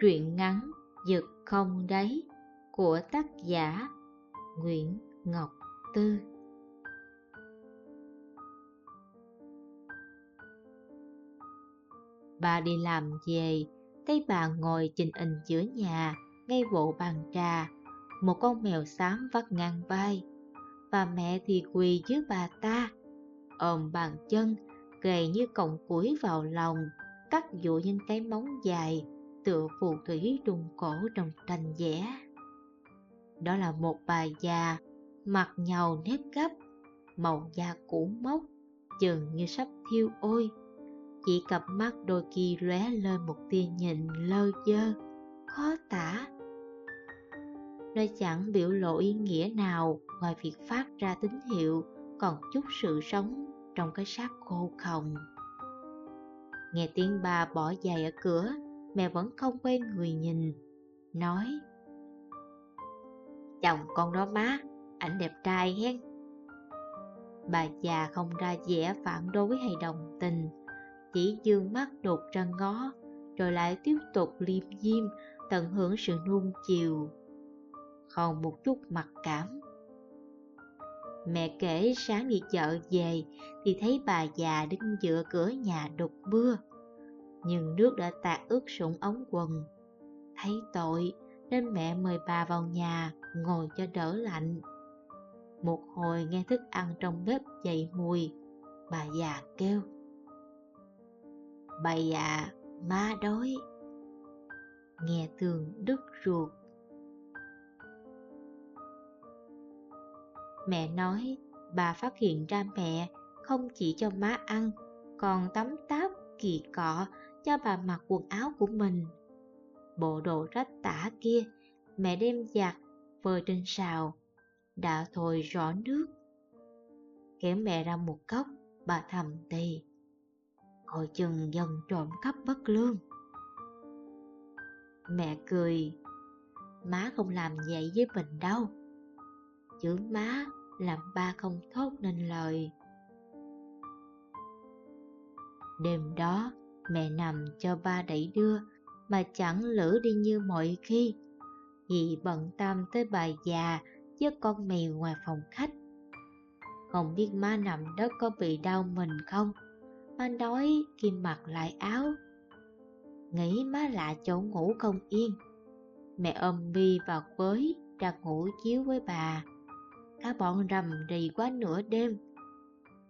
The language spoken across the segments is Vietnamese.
Truyện ngắn Dực không đáy của tác giả Nguyễn Ngọc Tư. Bà đi làm về, thấy bà ngồi trình hình giữa nhà, ngay bộ bàn trà, một con mèo xám vắt ngang vai, và mẹ thì quỳ dưới bà ta, ôm bàn chân, gầy như cọng củi vào lòng, cắt dụ những cái móng dài, tựa phù thủy đùng cổ trong tranh vẽ. Đó là một bà già, mặt nhàu nếp gấp, màu da cũ mốc, chừng như sắp thiêu ôi. Chỉ cặp mắt đôi khi lóe lên một tia nhìn lơ dơ, khó tả. Nó chẳng biểu lộ ý nghĩa nào ngoài việc phát ra tín hiệu còn chút sự sống trong cái xác khô khồng. Nghe tiếng bà bỏ giày ở cửa, mẹ vẫn không quên người nhìn, nói Chồng con đó má, ảnh đẹp trai hen. Bà già không ra vẻ phản đối hay đồng tình Chỉ dương mắt đột ra ngó Rồi lại tiếp tục liêm diêm tận hưởng sự nuông chiều. Không một chút mặc cảm. Mẹ kể sáng đi chợ về Thì thấy bà già đứng giữa cửa nhà đục mưa nhưng nước đã tạt ướt sũng ống quần Thấy tội nên mẹ mời bà vào nhà ngồi cho đỡ lạnh. Một hồi nghe thức ăn trong bếp dậy mùi, bà già kêu. Bà già, má đói. Nghe tường đứt ruột. Mẹ nói bà phát hiện ra mẹ không chỉ cho má ăn, còn tắm táp kỳ cọ cho bà mặc quần áo của mình. Bộ đồ rách tả kia, mẹ đem giặt vơi trên sào, đã thôi rõ nước. Kéo mẹ ra một cốc bà thầm tì. Coi chừng dần trộm cắp bất lương. Mẹ cười. Má không làm vậy với mình đâu. Chữ má làm ba không thốt nên lời. Đêm đó mẹ nằm cho ba đẩy đưa mà chẳng lử đi như mọi khi vì bận tâm tới bà già với con mèo ngoài phòng khách. Không biết má nằm đó có bị đau mình không? Má nói khi mặc lại áo. Nghĩ má lạ chỗ ngủ không yên. Mẹ ôm Bi vào với ra ngủ chiếu với bà. Cả bọn rầm rì quá nửa đêm.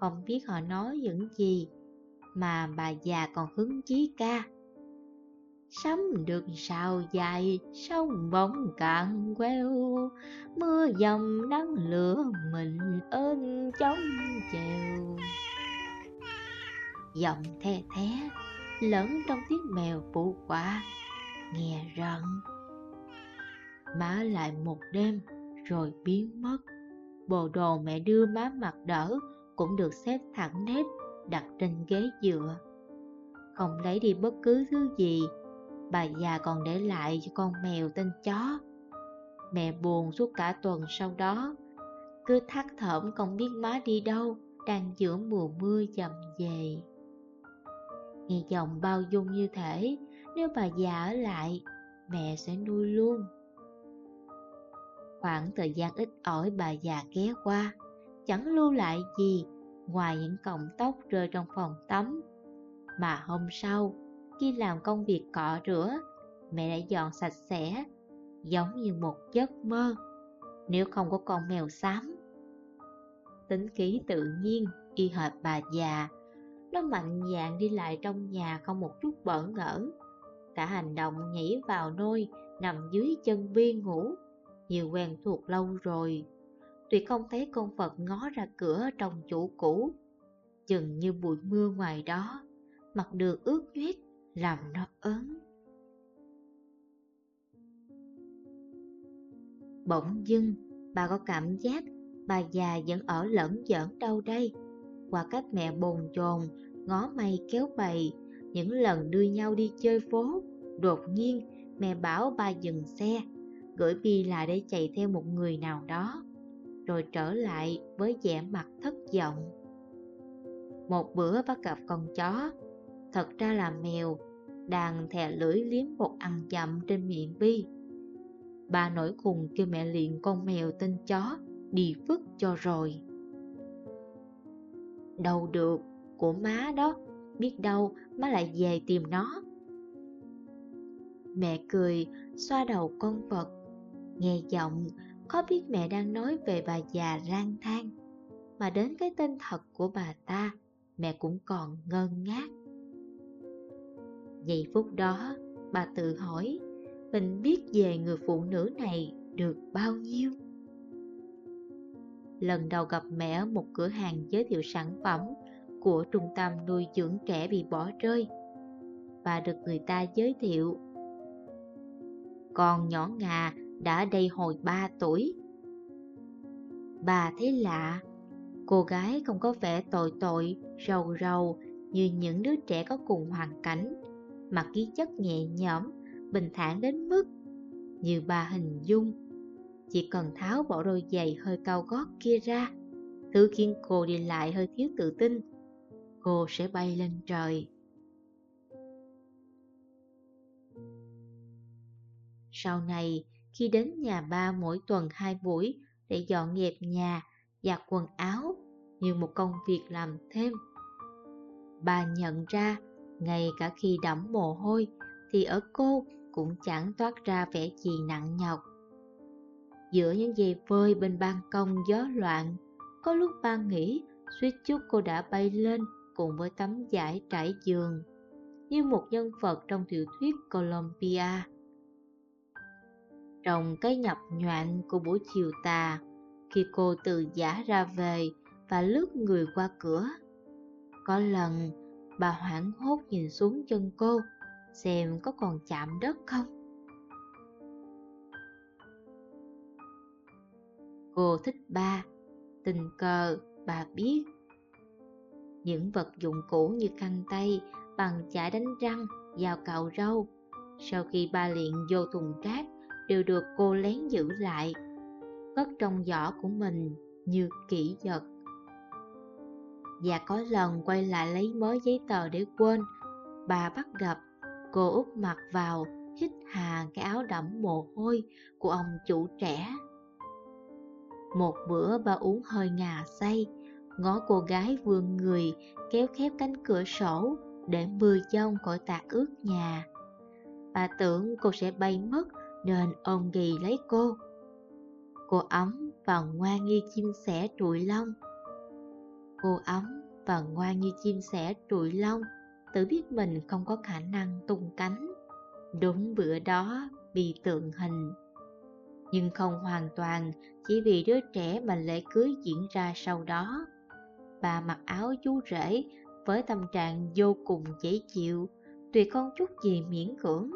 Không biết họ nói những gì mà bà già còn hứng chí ca. Sấm được sao dài, sông bóng cạn queo. Mưa dầm nắng lửa mình ơn chống chèo. Giọng the thé, lẫn trong tiếng mèo phụ quả Nghe rợn Má lại một đêm rồi biến mất. Bộ đồ mẹ đưa má mặc đỡ cũng được xếp thẳng nếp đặt trên ghế dựa Không lấy đi bất cứ thứ gì bà già còn để lại cho con mèo tên chó. Mẹ buồn suốt cả tuần sau đó, cứ thắt thởm không biết má đi đâu, đang giữa mùa mưa dầm về. Nghe chồng bao dung như thể, nếu bà già ở lại, mẹ sẽ nuôi luôn. Khoảng thời gian ít ỏi bà già ghé qua, chẳng lưu lại gì ngoài những cọng tóc rơi trong phòng tắm. Mà hôm sau, khi làm công việc cọ rửa, mẹ đã dọn sạch sẽ, giống như một giấc mơ, nếu không có con mèo xám. Tính khí tự nhiên, y hệt bà già, nó mạnh dạn đi lại trong nhà không một chút bỡ ngỡ. Cả hành động nhảy vào nôi, nằm dưới chân viên ngủ, nhiều quen thuộc lâu rồi vì không thấy con vật ngó ra cửa trong chủ cũ, chừng như bụi mưa ngoài đó, mặt đường ướt nhuyết làm nó ớn. Bỗng dưng bà có cảm giác bà già vẫn ở lẫn giỡn đâu đây. Qua cách mẹ bồn chồn ngó mây kéo bày những lần đưa nhau đi chơi phố đột nhiên mẹ bảo bà dừng xe gửi bi lại để chạy theo một người nào đó rồi trở lại với vẻ mặt thất vọng một bữa bắt gặp con chó thật ra là mèo đang thè lưỡi liếm bột ăn chậm trên miệng Bi. Bà nổi khùng kêu mẹ liền con mèo tên chó đi vứt cho rồi. Đâu được, của má đó, biết đâu má lại về tìm nó. Mẹ cười, xoa đầu con vật, nghe giọng có biết mẹ đang nói về bà già lang thang, mà đến cái tên thật của bà ta, mẹ cũng còn ngơ ngác. Giây phút đó, bà tự hỏi, mình biết về người phụ nữ này được bao nhiêu? Lần đầu gặp mẹ ở một cửa hàng giới thiệu sản phẩm của trung tâm nuôi dưỡng trẻ bị bỏ rơi, bà được người ta giới thiệu. Con nhỏ ngà đã đây hồi 3 tuổi. Bà thấy lạ, cô gái không có vẻ tội tội, rầu rầu như những đứa trẻ có cùng hoàn cảnh, mà ký chất nhẹ nhõm, bình thản đến mức như bà hình dung. Chỉ cần tháo bỏ đôi giày hơi cao gót kia ra, thứ khiến cô đi lại hơi thiếu tự tin, cô sẽ bay lên trời. Sau này, khi đến nhà ba mỗi tuần hai buổi để dọn dẹp nhà, giặt quần áo như một công việc làm thêm. Bà nhận ra, ngay cả khi đẫm mồ hôi, thì ở cô cũng chẳng toát ra vẻ gì nặng nhọc. Giữa những dây phơi bên ban công gió loạn, có lúc ba nghĩ suýt chút cô đã bay lên cùng với tấm vải trải giường, như một nhân vật trong tiểu thuyết Columbia trong cái nhập nhoạn của buổi chiều tà khi cô từ giả ra về và lướt người qua cửa. Có lần bà hoảng hốt nhìn xuống chân cô xem có còn chạm đất không. Cô thích ba, tình cờ bà biết. Những vật dụng cũ như khăn tay, bằng chải đánh răng, dao cạo râu. Sau khi ba liền vô thùng rác, đều được cô lén giữ lại, cất trong giỏ của mình như kỹ vật. Và có lần quay lại lấy mới giấy tờ để quên, bà bắt gặp cô úp mặt vào hít hà cái áo đẫm mồ hôi của ông chủ trẻ. Một bữa bà uống hơi ngà say, ngó cô gái vươn người kéo khép cánh cửa sổ để mưa giông khỏi tạt ướt nhà. Bà tưởng cô sẽ bay mất nên ông ghi lấy cô. Cô ấm và ngoan như chim sẻ trụi lông. Cô ấm và ngoan như chim sẻ trụi lông, tự biết mình không có khả năng tung cánh. Đúng bữa đó bị tượng hình. Nhưng không hoàn toàn chỉ vì đứa trẻ mà lễ cưới diễn ra sau đó. Bà mặc áo chú rể với tâm trạng vô cùng dễ chịu, tuyệt không chút gì miễn cưỡng.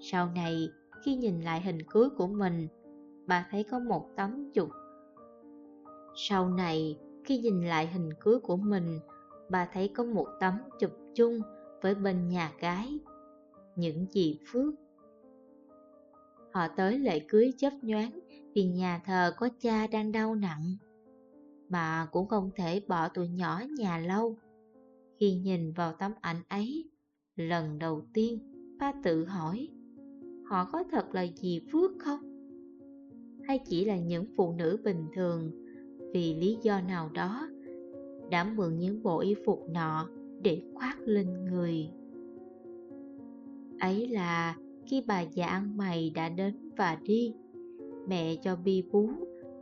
Sau này, khi nhìn lại hình cưới của mình, bà thấy có một tấm chụp. Sau này, khi nhìn lại hình cưới của mình, bà thấy có một tấm chụp chung với bên nhà gái, những gì Phước. Họ tới lễ cưới chớp nhoáng vì nhà thờ có cha đang đau nặng, mà cũng không thể bỏ tụi nhỏ nhà lâu. Khi nhìn vào tấm ảnh ấy, lần đầu tiên, ba tự hỏi, họ có thật là dì Phước không? Hay chỉ là những phụ nữ bình thường vì lý do nào đó đã mượn những bộ y phục nọ để khoác lên người? Ấy là khi bà già ăn mày đã đến và đi, mẹ cho bi bú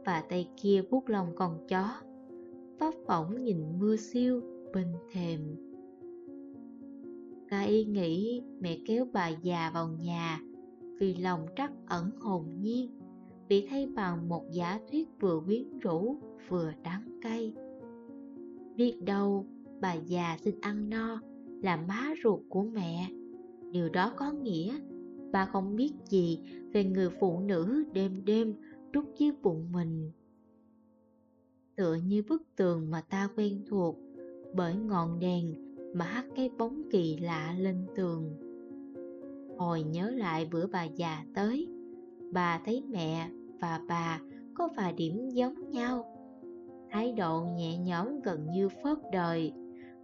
và tay kia vuốt lòng con chó, vấp phỏng nhìn mưa siêu bên thềm. Ca y nghĩ mẹ kéo bà già vào nhà vì lòng trắc ẩn hồn nhiên, bị thay bằng một giả thuyết vừa quyến rũ, vừa đắng cay. Biết đâu bà già xin ăn no là má ruột của mẹ. Điều đó có nghĩa bà không biết gì về người phụ nữ đêm đêm trút dưới bụng mình. Tựa như bức tường mà ta quen thuộc bởi ngọn đèn mà hắt cái bóng kỳ lạ lên tường. Hồi nhớ lại bữa bà già tới, bà thấy mẹ và bà có vài điểm giống nhau. Thái độ nhẹ nhõm gần như phớt đời,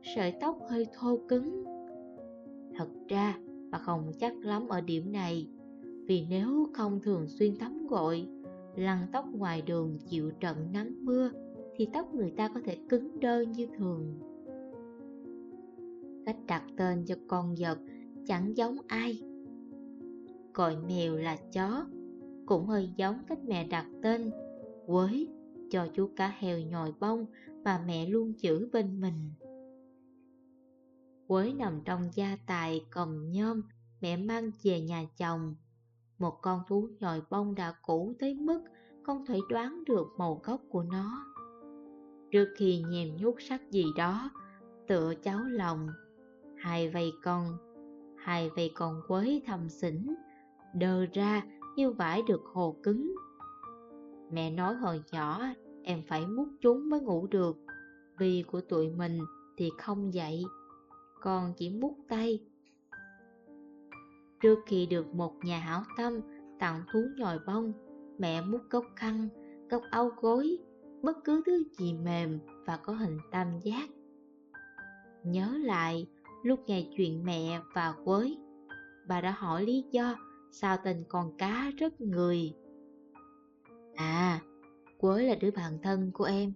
sợi tóc hơi thô cứng. Thật ra bà không chắc lắm ở điểm này Vì nếu không thường xuyên tắm gội Lăn tóc ngoài đường chịu trận nắng mưa Thì tóc người ta có thể cứng đơ như thường Cách đặt tên cho con vật chẳng giống ai Gọi mèo là chó Cũng hơi giống cách mẹ đặt tên Quới cho chú cá heo nhồi bông Mà mẹ luôn giữ bên mình Quới nằm trong gia tài cầm nhôm mẹ mang về nhà chồng. Một con thú nhồi bông đã cũ tới mức không thể đoán được màu gốc của nó. Trước khi nhèm nhút sắc gì đó, tựa cháu lòng, hai vầy con, hai vầy con quấy thầm xỉn, đờ ra như vải được hồ cứng. Mẹ nói hồi nhỏ em phải múc chúng mới ngủ được, vì của tụi mình thì không dậy con chỉ mút tay. Trước khi được một nhà hảo tâm tặng thú nhồi bông, mẹ mút gốc khăn, gốc áo gối, bất cứ thứ gì mềm và có hình tam giác. Nhớ lại lúc nghe chuyện mẹ và quới, bà đã hỏi lý do sao tình con cá rất người. À, quế là đứa bạn thân của em.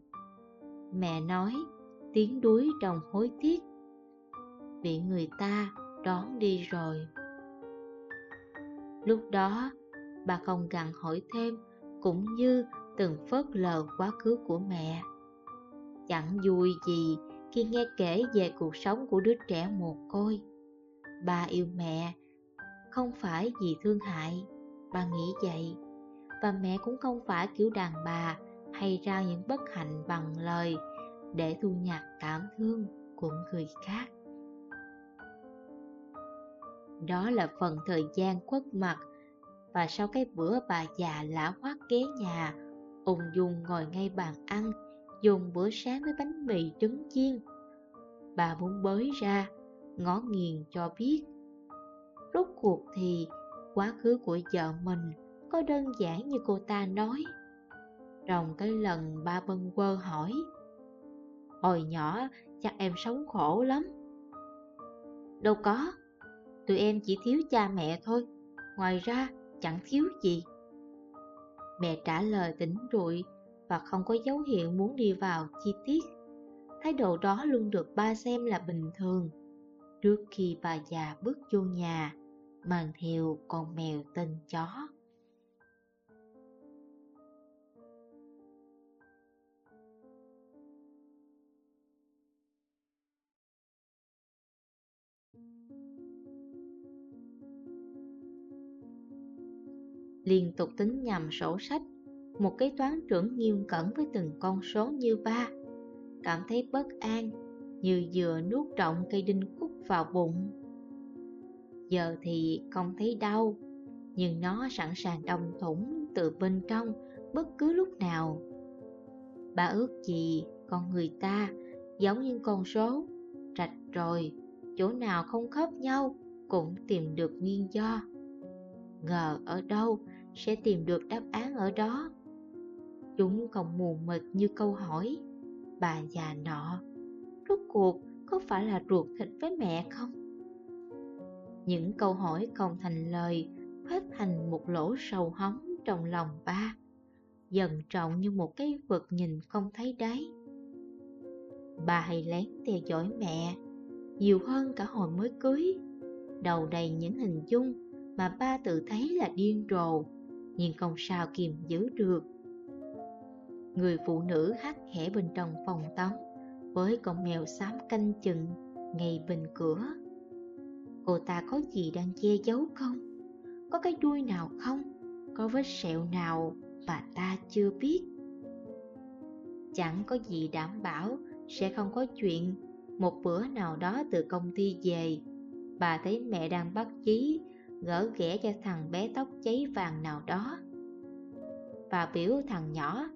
Mẹ nói, tiếng đuối trong hối tiếc bị người ta đón đi rồi lúc đó bà không gặng hỏi thêm cũng như từng phớt lờ quá khứ của mẹ chẳng vui gì khi nghe kể về cuộc sống của đứa trẻ mồ côi bà yêu mẹ không phải vì thương hại. Bà nghĩ vậy. Và mẹ cũng không phải kiểu đàn bà hay ra những bất hạnh bằng lời để thu nhặt cảm thương của người khác. Đó là phần thời gian khuất mặt. Và sau cái bữa bà già lã hoác ghé nhà, Ung dung ngồi ngay bàn ăn, Dùng bữa sáng với bánh mì trứng chiên. Bà muốn bới ra, Ngó nghiền cho biết Rốt cuộc thì Quá khứ của vợ mình Có đơn giản như cô ta nói. Rồng cái lần ba bân quơ hỏi, Hồi nhỏ chắc em sống khổ lắm. Đâu có, Tụi em chỉ thiếu cha mẹ thôi, Ngoài ra chẳng thiếu gì. Mẹ trả lời tỉnh rụi Và không có dấu hiệu muốn đi vào chi tiết. Thái độ đó luôn được ba xem là bình thường. Trước khi bà già bước vô nhà Mang theo con mèo tên chó. Liên tục tính nhầm sổ sách, một kế toán trưởng nghiêm cẩn với từng con số như ba. Cảm thấy bất an, như vừa nuốt trọng cây đinh cúc vào bụng giờ thì không thấy đau, nhưng nó sẵn sàng đồng thủng từ bên trong bất cứ lúc nào. Bà ước gì con người ta giống như con số rạch rồi chỗ nào không khớp nhau cũng tìm được nguyên do. Ngờ ở đâu sẽ tìm được đáp án ở đó? Chúng còn mù mịt như câu hỏi, bà già nọ. Rốt cuộc có phải là ruột thịt với mẹ không? Những câu hỏi không thành lời hết thành một lỗ sầu hóng trong lòng ba. Dần trọng như một cái vực nhìn không thấy đáy. Bà hay lén theo dõi mẹ, nhiều hơn cả hồi mới cưới. Đầu đầy những hình dung mà ba tự thấy là điên rồ, nhưng không sao kìm giữ được. Người phụ nữ hát khẽ bên trong phòng tắm, với con mèo xám canh chừng ngay bên cửa cô ta có gì đang che giấu không? Có cái đuôi nào không? Có vết sẹo nào mà ta chưa biết? Chẳng có gì đảm bảo sẽ không có chuyện một bữa nào đó từ công ty về. Bà thấy mẹ đang bắt chí gỡ ghẻ cho thằng bé tóc cháy vàng nào đó. Và biểu thằng nhỏ,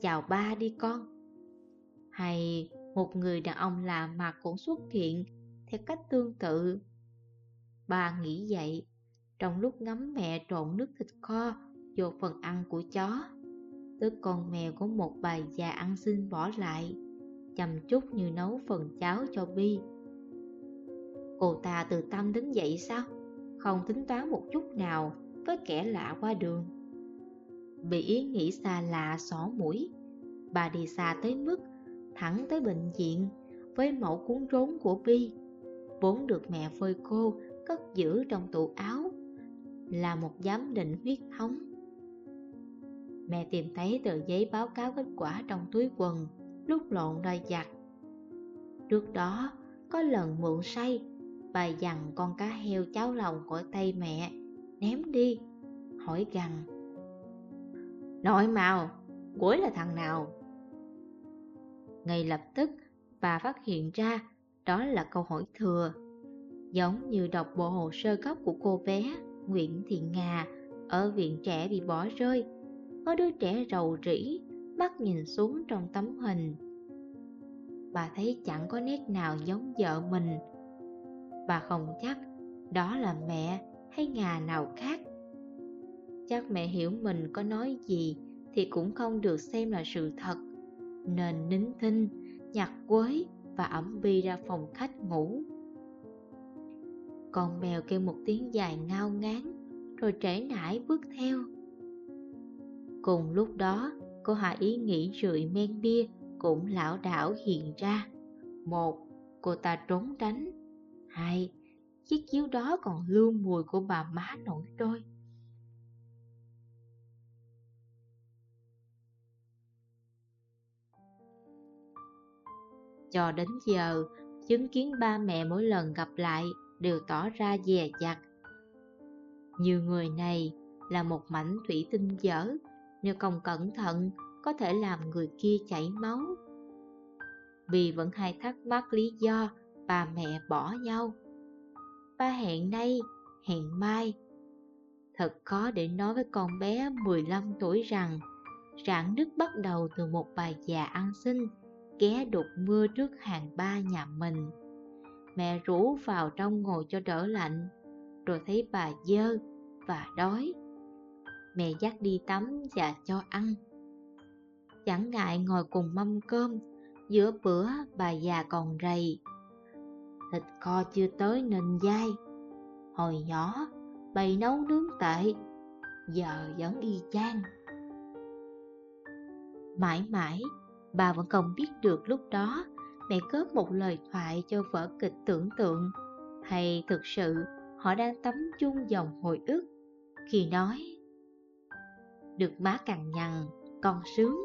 chào ba đi con. Hay một người đàn ông lạ mặt cũng xuất hiện theo cách tương tự bà nghĩ vậy trong lúc ngắm mẹ trộn nước thịt kho vô phần ăn của chó tức con mèo có một bà già ăn xin bỏ lại chầm chút như nấu phần cháo cho bi Cô ta từ tâm đứng dậy sao? Không tính toán một chút nào với kẻ lạ qua đường. Bị ý nghĩ xa lạ xỏ mũi, bà đi xa tới mức thẳng tới bệnh viện với mẫu cuốn rốn của Bi, vốn được mẹ phơi khô cất giữ trong tủ áo, là một giám định huyết thống. Mẹ tìm thấy tờ giấy báo cáo kết quả trong túi quần, lúc lộn đòi giặt. Trước đó, có lần mượn say, bà dằn con cá heo cháo lòng khỏi tay mẹ, ném đi, hỏi rằng Nội màu, cuối là thằng nào? Ngay lập tức, bà phát hiện ra đó là câu hỏi thừa. Giống như đọc bộ hồ sơ gốc của cô bé Nguyễn Thị Nga ở viện trẻ bị bỏ rơi. Có đứa trẻ rầu rĩ, mắt nhìn xuống trong tấm hình. Bà thấy chẳng có nét nào giống vợ mình. Bà không chắc đó là mẹ hay Nga nào khác. Chắc mẹ hiểu mình có nói gì thì cũng không được xem là sự thật nên nín thinh nhặt quế và ẩm bi ra phòng khách ngủ con mèo kêu một tiếng dài ngao ngán rồi trễ nải bước theo. Cùng lúc đó cô hạ ý nghĩ rượi men bia cũng lão đảo hiện ra. Một cô ta trốn tránh. Hai chiếc chiếu đó còn lưu mùi của bà má nổi trôi. Cho đến giờ, chứng kiến ba mẹ mỗi lần gặp lại đều tỏ ra dè dặt. Như người này là một mảnh thủy tinh dở, nếu không cẩn thận có thể làm người kia chảy máu. Vì vẫn hay thắc mắc lý do ba mẹ bỏ nhau. Ba hẹn nay, hẹn mai. Thật khó để nói với con bé 15 tuổi rằng rạn nứt bắt đầu từ một bà già ăn xin ké đục mưa trước hàng ba nhà mình. Mẹ rủ vào trong ngồi cho đỡ lạnh, rồi thấy bà dơ và đói. Mẹ dắt đi tắm và cho ăn. Chẳng ngại ngồi cùng mâm cơm, giữa bữa bà già còn rầy. Thịt kho chưa tới nên dai. Hồi nhỏ, bày nấu nướng tệ, giờ vẫn y chang. Mãi mãi, bà vẫn không biết được lúc đó mẹ cướp một lời thoại cho vở kịch tưởng tượng. Hay thực sự, họ đang tắm chung dòng hồi ức khi nói, được má cằn nhằn, con sướng.